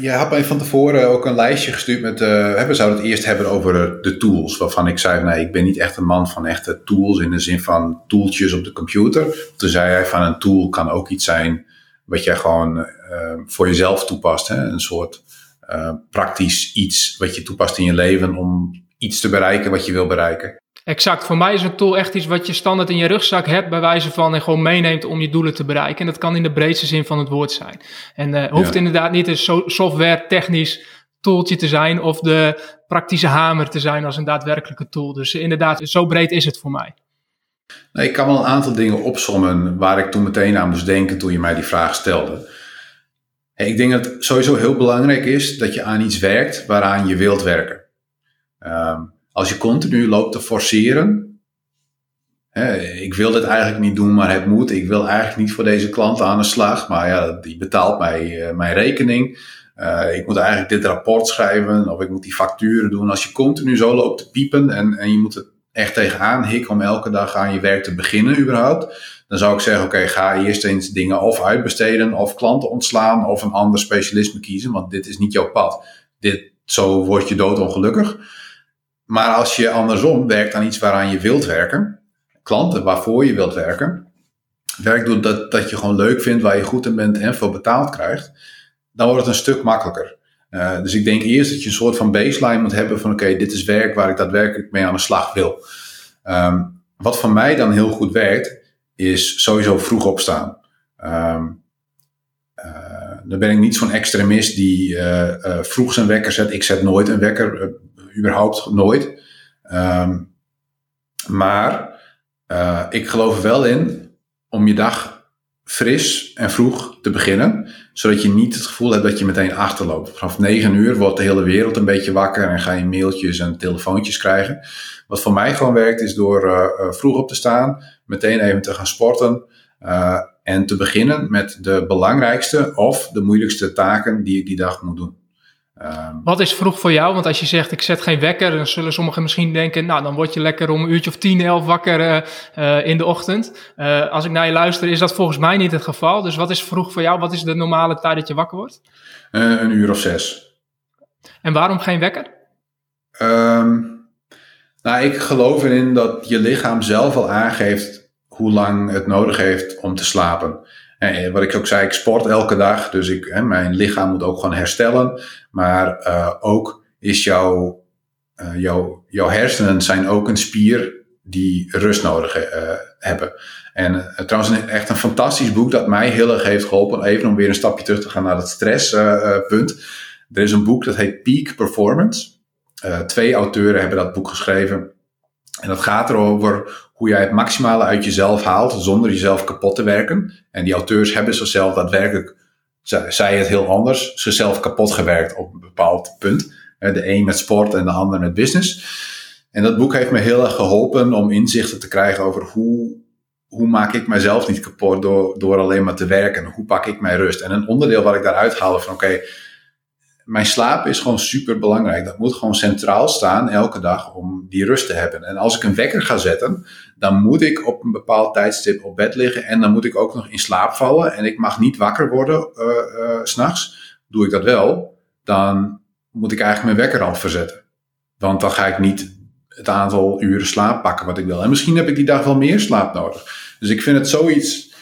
je had mij van tevoren ook een lijstje gestuurd met. Uh, we zouden het eerst hebben over de tools. Waarvan ik zei: nee, ik ben niet echt een man van echte tools. In de zin van tooltjes op de computer. Toen zei hij: van een tool kan ook iets zijn. wat jij gewoon voor jezelf toepast. Hè? Een soort uh, praktisch iets wat je toepast in je leven. om iets te bereiken wat je wil bereiken. Exact. Voor mij is een tool echt iets wat je standaard in je rugzak hebt, bij wijze van en gewoon meeneemt om je doelen te bereiken. En dat kan in de breedste zin van het woord zijn. En uh, hoeft inderdaad niet een software technisch tooltje te zijn of de praktische hamer te zijn als een daadwerkelijke tool. Dus inderdaad, zo breed is het voor mij. Nee, ik kan wel een aantal dingen opsommen waar ik toen meteen aan moest denken toen je mij die vraag stelde. Ik denk dat het sowieso heel belangrijk is dat je aan iets werkt waaraan je wilt werken. Um, als je continu loopt te forceren, ik wil dit eigenlijk niet doen, maar het moet. Ik wil eigenlijk niet voor deze klant aan de slag, maar ja, die betaalt mij mijn rekening. ik moet eigenlijk dit rapport schrijven of ik moet die facturen doen. Als je continu zo loopt te piepen en, en je moet het echt tegenaan hikken om elke dag aan je werk te beginnen überhaupt, dan zou ik zeggen, oké, ga eerst eens dingen of uitbesteden of klanten ontslaan of een ander specialisme kiezen, want dit is niet jouw pad. Dit, zo word je doodongelukkig. Maar als je andersom werkt aan iets waaraan je wilt werken, klanten waarvoor je wilt werken, werk doet dat, dat je gewoon leuk vindt, waar je goed in bent en veel betaald krijgt, dan wordt het een stuk makkelijker. Uh, dus ik denk eerst dat je een soort van baseline moet hebben van oké, dit is werk waar ik daadwerkelijk mee aan de slag wil. Um, wat voor mij dan heel goed werkt, is sowieso vroeg opstaan. Um, uh, dan ben ik niet zo'n extremist die uh, vroeg zijn wekker zet. Ik zet nooit een wekker, überhaupt nooit. Um, maar ik geloof er wel in om je dag fris en vroeg te beginnen, zodat je niet het gevoel hebt dat je meteen achterloopt. Vanaf 9 uur wordt de hele wereld een beetje wakker en ga je mailtjes en telefoontjes krijgen. Wat voor mij gewoon werkt is door uh, vroeg op te staan, meteen even te gaan sporten uh, en te beginnen met de belangrijkste of de moeilijkste taken die ik die dag moet doen. Um, Wat is vroeg voor jou? Want als je zegt ik zet geen wekker, dan zullen sommigen misschien denken, nou dan word je lekker om een uurtje of tien, elf wakker uh, uh, in de ochtend. Uh, als ik naar je luister, is dat volgens mij niet het geval. Dus wat is vroeg voor jou? Wat is de normale tijd dat je wakker wordt? een uur of zes. En waarom geen wekker? Um, nou, ik geloof erin dat je lichaam zelf al aangeeft hoe lang het nodig heeft om te slapen. En wat ik ook zei, ik sport elke dag, dus ik, hè, mijn lichaam moet ook gewoon herstellen. Maar uh, ook is jouw, uh, jouw, jouw hersenen zijn ook een spier die rust nodig uh, hebben. En trouwens, echt een fantastisch boek dat mij heel erg heeft geholpen. Even om weer een stapje terug te gaan naar het stresspunt. er is een boek dat heet Peak Performance. twee auteuren hebben dat boek geschreven. En dat gaat erover hoe jij het maximale uit jezelf haalt zonder jezelf kapot te werken. En die auteurs hebben zichzelf daadwerkelijk, zij het heel anders, zichzelf kapot gewerkt op een bepaald punt. De een met sport en de ander met business. En dat boek heeft me heel erg geholpen om inzichten te krijgen over hoe, hoe maak ik mezelf niet kapot door, door alleen maar te werken. Hoe pak ik mijn rust. En een onderdeel wat ik daaruit haalde van oké, mijn slaap is gewoon super belangrijk. Dat moet gewoon centraal staan elke dag om die rust te hebben. En als ik een wekker ga zetten, dan moet ik op een bepaald tijdstip op bed liggen en dan moet ik ook nog in slaap vallen. En ik mag niet wakker worden uh, uh, s'nachts. Doe ik dat wel, dan moet ik eigenlijk mijn wekker al verzetten. Want dan ga ik niet het aantal uren slaap pakken wat ik wil. En misschien heb ik die dag wel meer slaap nodig. Dus ik vind het zoiets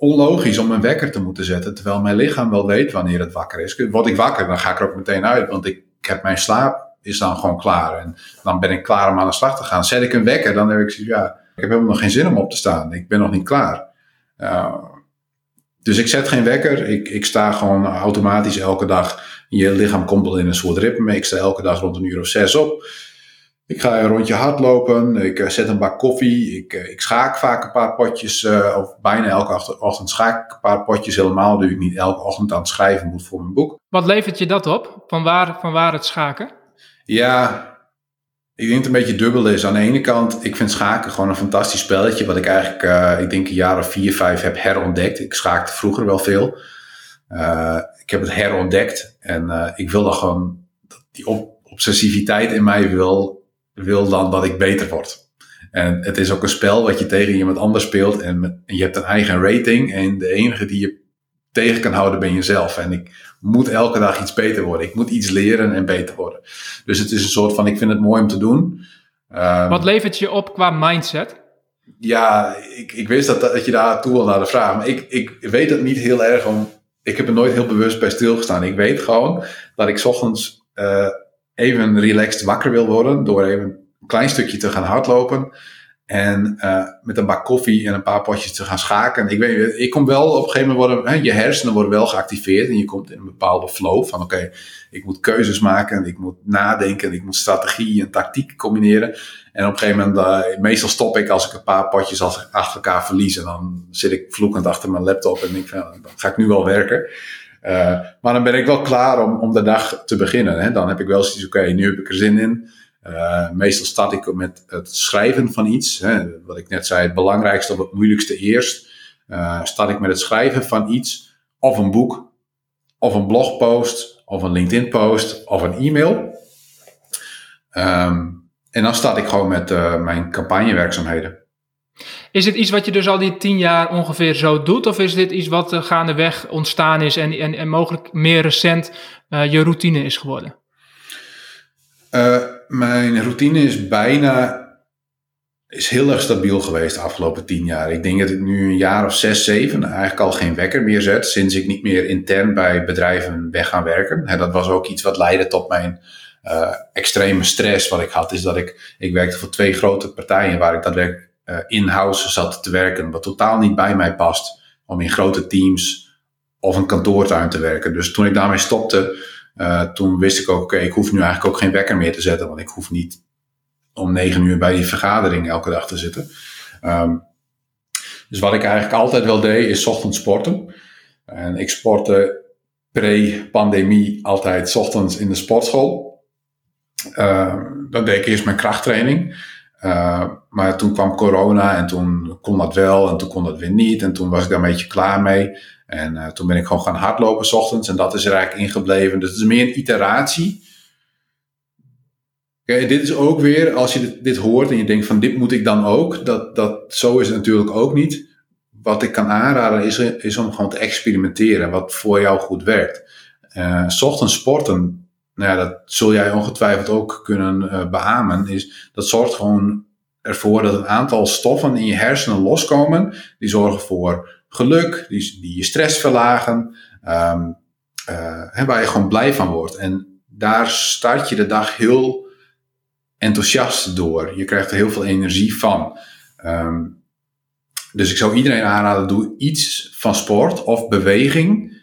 onlogisch om een wekker te moeten zetten, terwijl mijn lichaam wel weet wanneer het wakker is. Word ik wakker, dan ga ik er ook meteen uit, want ik, heb mijn slaap is dan gewoon klaar. En dan ben ik klaar om aan de slag te gaan. Zet ik een wekker, dan heb ik zoiets, ja, ik heb helemaal nog geen zin om op te staan. Ik ben nog niet klaar. Uh, dus ik zet geen wekker. Ik, ik sta gewoon automatisch elke dag. Je lichaam komt in een soort ritme. Ik sta elke dag rond een uur of zes op. Ik ga een rondje hardlopen, ik uh, zet een bak koffie, ik, uh, ik schaak vaak een paar potjes, uh, of bijna elke ochtend schaak ik een paar potjes. Helemaal nu ik niet elke ochtend aan het schrijven moet voor mijn boek. Wat levert je dat op? Van waar, van waar het schaken? Ja, ik denk dat het een beetje dubbel is. Aan de ene kant, ik vind schaken gewoon een fantastisch spelletje, wat ik eigenlijk, ik denk een jaar of vier, vijf heb herontdekt. Ik schaakte vroeger wel veel. ik heb het herontdekt en ik wil dan gewoon, die obsessiviteit in mij wil wil dan dat ik beter word. En het is ook een spel wat je tegen iemand anders speelt en, je hebt een eigen rating en de enige die je tegen kan houden ben jezelf. En ik moet elke dag iets beter worden. Ik moet iets leren en beter worden. Dus het is een soort van, ik vind het mooi om te doen. Um, Wat levert je op qua mindset? Ja, ik, ik wist dat, dat je daar toe wil naar de vraag. Maar ik, ik weet het niet heel erg om. Ik heb er nooit heel bewust bij stilgestaan. Ik weet gewoon dat ik ochtends uh, even relaxed wakker wil worden door even een klein stukje te gaan hardlopen. En uh, met een bak koffie en een paar potjes te gaan schaken. Ik, weet, ik kom wel op een gegeven moment worden, hè, je hersenen worden wel geactiveerd en je komt in een bepaalde flow van oké, ik moet keuzes maken, en ik moet nadenken, ik moet strategie en tactiek combineren. En op een gegeven moment, uh, meestal stop ik als ik een paar potjes achter elkaar verlies en dan zit ik vloekend achter mijn laptop en denk van, ga ik nu wel werken. Uh, maar dan ben ik wel klaar om, om de dag te beginnen. Hè. Dan heb ik wel zoiets, oké, nu heb ik er zin in. Uh, meestal start ik met het schrijven van iets. Hè, wat ik net zei, het belangrijkste of het moeilijkste eerst. Uh, start ik met het schrijven van iets. Of een boek, of een blogpost, of een LinkedIn post, of een e-mail. Um, en dan start ik gewoon met mijn campagnewerkzaamheden. Is dit iets wat je dus al die tien jaar ongeveer zo doet? Of is dit iets wat uh, gaandeweg ontstaan is en, en, en mogelijk meer recent uh, je routine is geworden? mijn routine is bijna is heel erg stabiel geweest de afgelopen tien jaar. Ik denk dat ik nu een jaar of zes, zeven eigenlijk al geen wekker meer zet. Sinds ik niet meer intern bij bedrijven weg gaan werken. He, dat was ook iets wat leidde tot mijn extreme stress wat ik had. Is dat ik, ik werkte voor twee grote partijen waar ik daadwerkelijk uh, in-house zat te werken. Wat totaal niet bij mij past om in grote teams of een kantoortuin te werken. Dus toen ik daarmee stopte, uh, toen wist ik ook, oké, ik hoef nu eigenlijk ook geen wekker meer te zetten. Want ik hoef niet om negen uur bij die vergadering elke dag te zitten. Um, dus wat ik eigenlijk altijd wel deed, is ochtends sporten. En ik sportte pre-pandemie altijd ochtends in de sportschool. Uh, dan deed ik eerst mijn krachttraining. Uh, maar toen kwam corona en toen kon dat wel en toen kon dat weer niet. En toen was ik daar een beetje klaar mee. En uh, toen ben ik gewoon gaan hardlopen s ochtends. En dat is er eigenlijk ingebleven. Dus het is meer een iteratie dit is ook weer, als je dit, hoort en je denkt van dit moet ik dan ook, dat, dat, zo is het natuurlijk ook niet. Wat ik kan aanraden is, is om gewoon te experimenteren wat voor jou goed werkt. Uh, ochtends sporten, nou ja, dat zul jij ongetwijfeld ook kunnen uh, beamen, is dat zorgt gewoon ervoor dat een aantal stoffen in je hersenen loskomen. Die zorgen voor geluk, die, die je stress verlagen, um, uh, waar je gewoon blij van wordt. En daar start je de dag heel enthousiast door. Je krijgt er heel veel energie van. Um, dus ik zou iedereen aanraden, doe iets van sport of beweging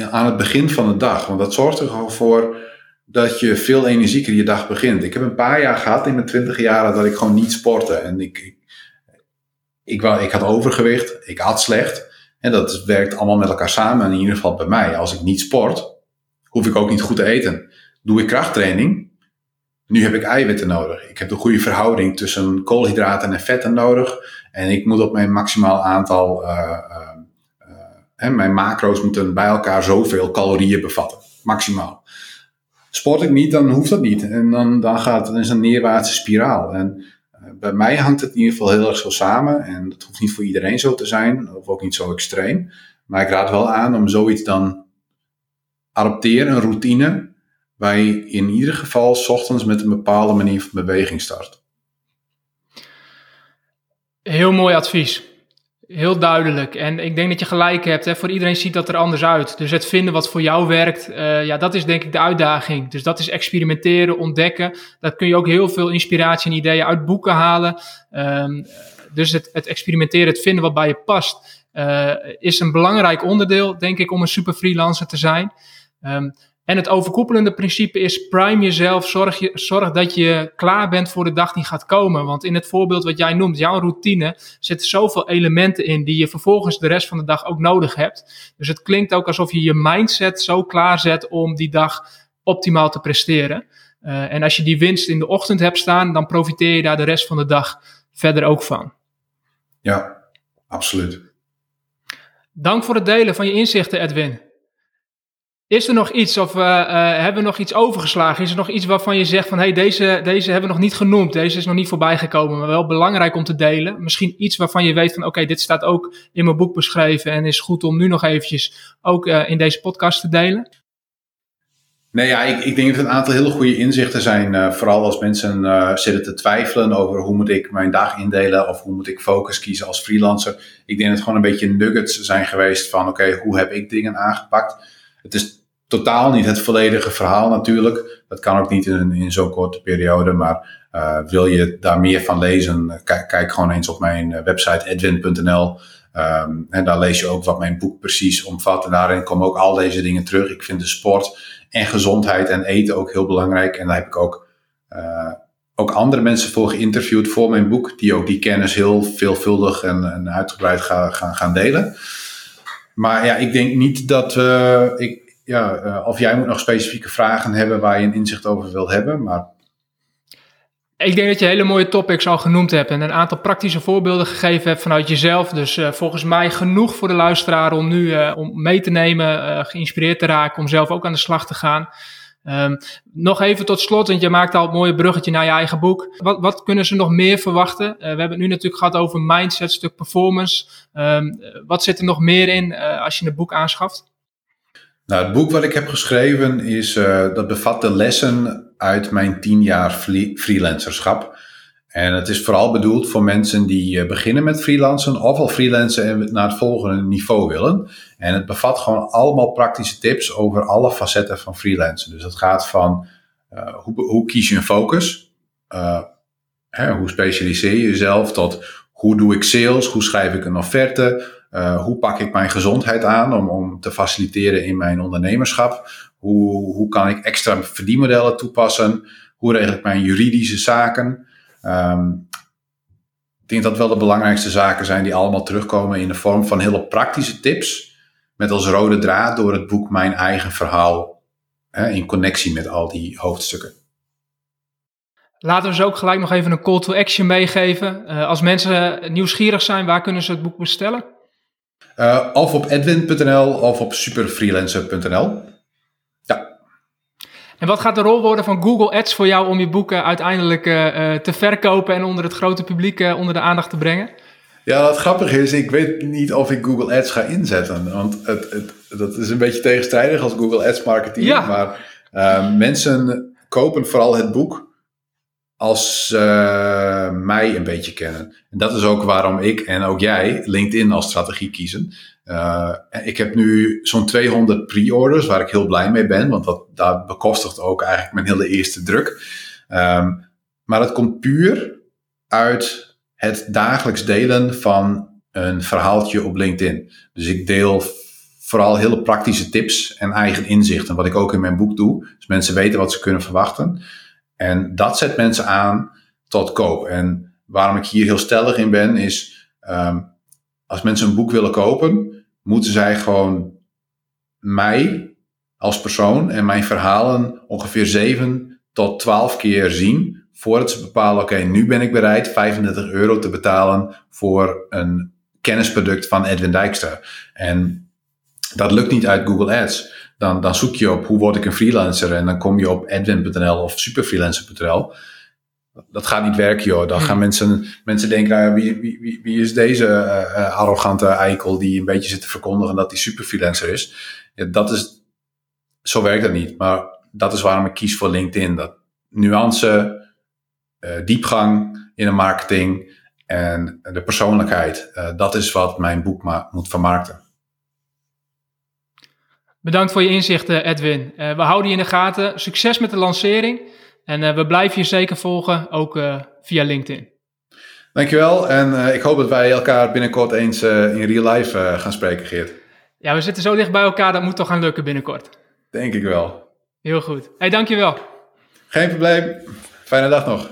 aan het begin van de dag. Want dat zorgt er gewoon voor dat je veel energieker je dag begint. Ik heb een paar jaar gehad in mijn twintig jaren dat ik gewoon niet sportte. En ik, ik, ik, ik had overgewicht, ik had slecht. En dat werkt allemaal met elkaar samen. in ieder geval bij mij. Als ik niet sport, hoef ik ook niet goed te eten. Doe ik krachttraining, nu heb ik eiwitten nodig. Ik heb de goede verhouding tussen koolhydraten en vetten nodig. En ik moet op mijn maximaal aantal, uh, mijn macro's moeten bij elkaar zoveel calorieën bevatten. Maximaal. Sport ik niet, dan hoeft dat niet. En dan, dan gaat het een neerwaartse spiraal. En eh, bij mij hangt het in ieder geval heel erg zo samen. En dat hoeft niet voor iedereen zo te zijn, of ook niet zo extreem. Maar ik raad wel aan om zoiets dan adopteren, een routine, waar je in ieder geval ochtends met een bepaalde manier van beweging start. Heel mooi advies. Heel duidelijk. En ik denk dat je gelijk hebt. Hè. Voor iedereen ziet dat er anders uit. Dus het vinden wat voor jou werkt, uh, ja, dat is denk ik de uitdaging. Dus dat is experimenteren, ontdekken. Dat kun je ook heel veel inspiratie en ideeën uit boeken halen. Um, dus het, het, experimenteren, het vinden wat bij je past, uh, is een belangrijk onderdeel, denk ik, om een super freelancer te zijn. Um, en het overkoepelende principe is prime jezelf, zorg, je, zorg dat je klaar bent voor de dag die gaat komen. Want in het voorbeeld wat jij noemt, jouw routine, zitten zoveel elementen in die je vervolgens de rest van de dag ook nodig hebt. Dus het klinkt ook alsof je je mindset zo klaarzet om die dag optimaal te presteren. Uh, en als je die winst in de ochtend hebt staan, dan profiteer je daar de rest van de dag verder ook van. Ja, absoluut. Dank voor het delen van je inzichten, Edwin. Is er nog iets of uh, uh, hebben we nog iets overgeslagen? Is er nog iets waarvan je zegt van hey, deze, deze hebben we nog niet genoemd, deze is nog niet voorbij gekomen, maar wel belangrijk om te delen? Misschien iets waarvan je weet van oké, dit staat ook in mijn boek beschreven en is goed om nu nog eventjes ook uh, in deze podcast te delen? Nee, ja, ik, ik denk dat er een aantal hele goede inzichten zijn. vooral als mensen zitten te twijfelen over hoe moet ik mijn dag indelen of hoe moet ik focus kiezen als freelancer. Ik denk dat het gewoon een beetje nuggets zijn geweest van oké, hoe heb ik dingen aangepakt? Het is totaal niet het volledige verhaal natuurlijk. Dat kan ook niet in, in zo'n korte periode. Maar uh, wil je daar meer van lezen, kijk, kijk gewoon eens op mijn eh, website edwin.nl. Um, en daar lees je ook wat mijn boek precies omvat. En daarin komen ook al deze dingen terug. Ik vind de sport en gezondheid en eten ook heel belangrijk. En daar heb ik ook, uh, ook andere mensen voor geïnterviewd voor mijn boek. Die ook die kennis heel veelvuldig en, en uitgebreid gaan, gaan delen. Maar ja, ik denk niet dat. Ik, ja, of jij moet nog specifieke vragen hebben waar je een inzicht over wilt hebben. Maar ik denk dat je hele mooie topics al genoemd hebt en een aantal praktische voorbeelden gegeven hebt vanuit jezelf. Dus uh, volgens mij genoeg voor de luisteraar om nu uh, om mee te nemen, geïnspireerd te raken, om zelf ook aan de slag te gaan. Um, nog even tot slot, want je maakt al het mooie bruggetje naar je eigen boek. Wat, wat kunnen ze nog meer verwachten? we hebben het nu natuurlijk gehad over mindset, stuk performance. Um, wat zit er nog meer in als je een boek aanschaft? Nou, het boek wat ik heb geschreven is, uh, dat bevat de lessen uit mijn tien jaar freelancerschap. En het is vooral bedoeld voor mensen die uh, beginnen met freelancen of al freelancen en naar het volgende niveau willen. En het bevat gewoon allemaal praktische tips over alle facetten van freelancen. Dus het gaat van uh, hoe, hoe, kies je een focus? Hè, hoe specialiseer je jezelf tot hoe doe ik sales? Hoe schrijf ik een offerte? Hoe pak ik mijn gezondheid aan om, om te faciliteren in mijn ondernemerschap? Hoe, hoe kan ik extra verdienmodellen toepassen? Hoe regel ik mijn juridische zaken? Um, ik denk dat wel de belangrijkste zaken zijn die allemaal terugkomen in de vorm van hele praktische tips. Met als rode draad door het boek mijn eigen verhaal hè, in connectie met al die hoofdstukken. Laten we ze ook gelijk nog even een call to action meegeven. Uh, als mensen nieuwsgierig zijn, waar kunnen ze het boek bestellen? Uh, of op edwin.nl of op superfreelancer.nl. En wat gaat de rol worden van Google Ads voor jou om je boeken uiteindelijk uh, te verkopen en onder het grote publiek uh, onder de aandacht te brengen? Ja, wat grappig is, ik weet niet of ik Google Ads ga inzetten. Want het, het, dat is een beetje tegenstrijdig als Google Ads marketing. Ja. Maar mensen kopen vooral het boek als uh, mij een beetje kennen. En dat is ook waarom ik en ook jij LinkedIn als strategie kiezen. Uh, ik heb nu zo'n 200 pre-orders waar ik heel blij mee ben, want dat, dat bekostigt ook eigenlijk mijn hele eerste druk. Um, maar het komt puur uit het dagelijks delen van een verhaaltje op LinkedIn. Dus ik deel vooral hele praktische tips en eigen inzichten, wat ik ook in mijn boek doe. Dus mensen weten wat ze kunnen verwachten. En dat zet mensen aan tot koop. En waarom ik hier heel stellig in ben, is um, als mensen een boek willen kopen, moeten zij gewoon mij als persoon en mijn verhalen ongeveer 7 tot 12 keer zien. Voordat ze bepalen, oké, nu ben ik bereid 35 euro te betalen voor een kennisproduct van Edwin Dijkstra. En dat lukt niet uit Google Ads dan, dan zoek je op hoe word ik een freelancer en dan kom je op edwin.nl of superfreelancer.nl. Dat gaat niet werken, joh. Dan gaan mensen, mensen denken, nou, wie, wie, wie is deze uh, arrogante eikel die een beetje zit te verkondigen dat hij superfreelancer is? Ja, dat is, zo werkt dat niet. Maar dat is waarom ik kies voor LinkedIn. Dat nuance, uh, diepgang in de marketing en de persoonlijkheid. Dat is wat mijn boek moet vermarkten. Bedankt voor je inzichten, Edwin. We houden je in de gaten. Succes met de lancering. En uh, we blijven je zeker volgen, ook uh, via LinkedIn. Dankjewel. En ik hoop dat wij elkaar binnenkort eens in real life gaan spreken, Geert. Ja, we zitten zo dicht bij elkaar. Dat moet toch gaan lukken binnenkort. Denk ik wel. Heel goed. Hey, dankjewel. Geen probleem. Fijne dag nog.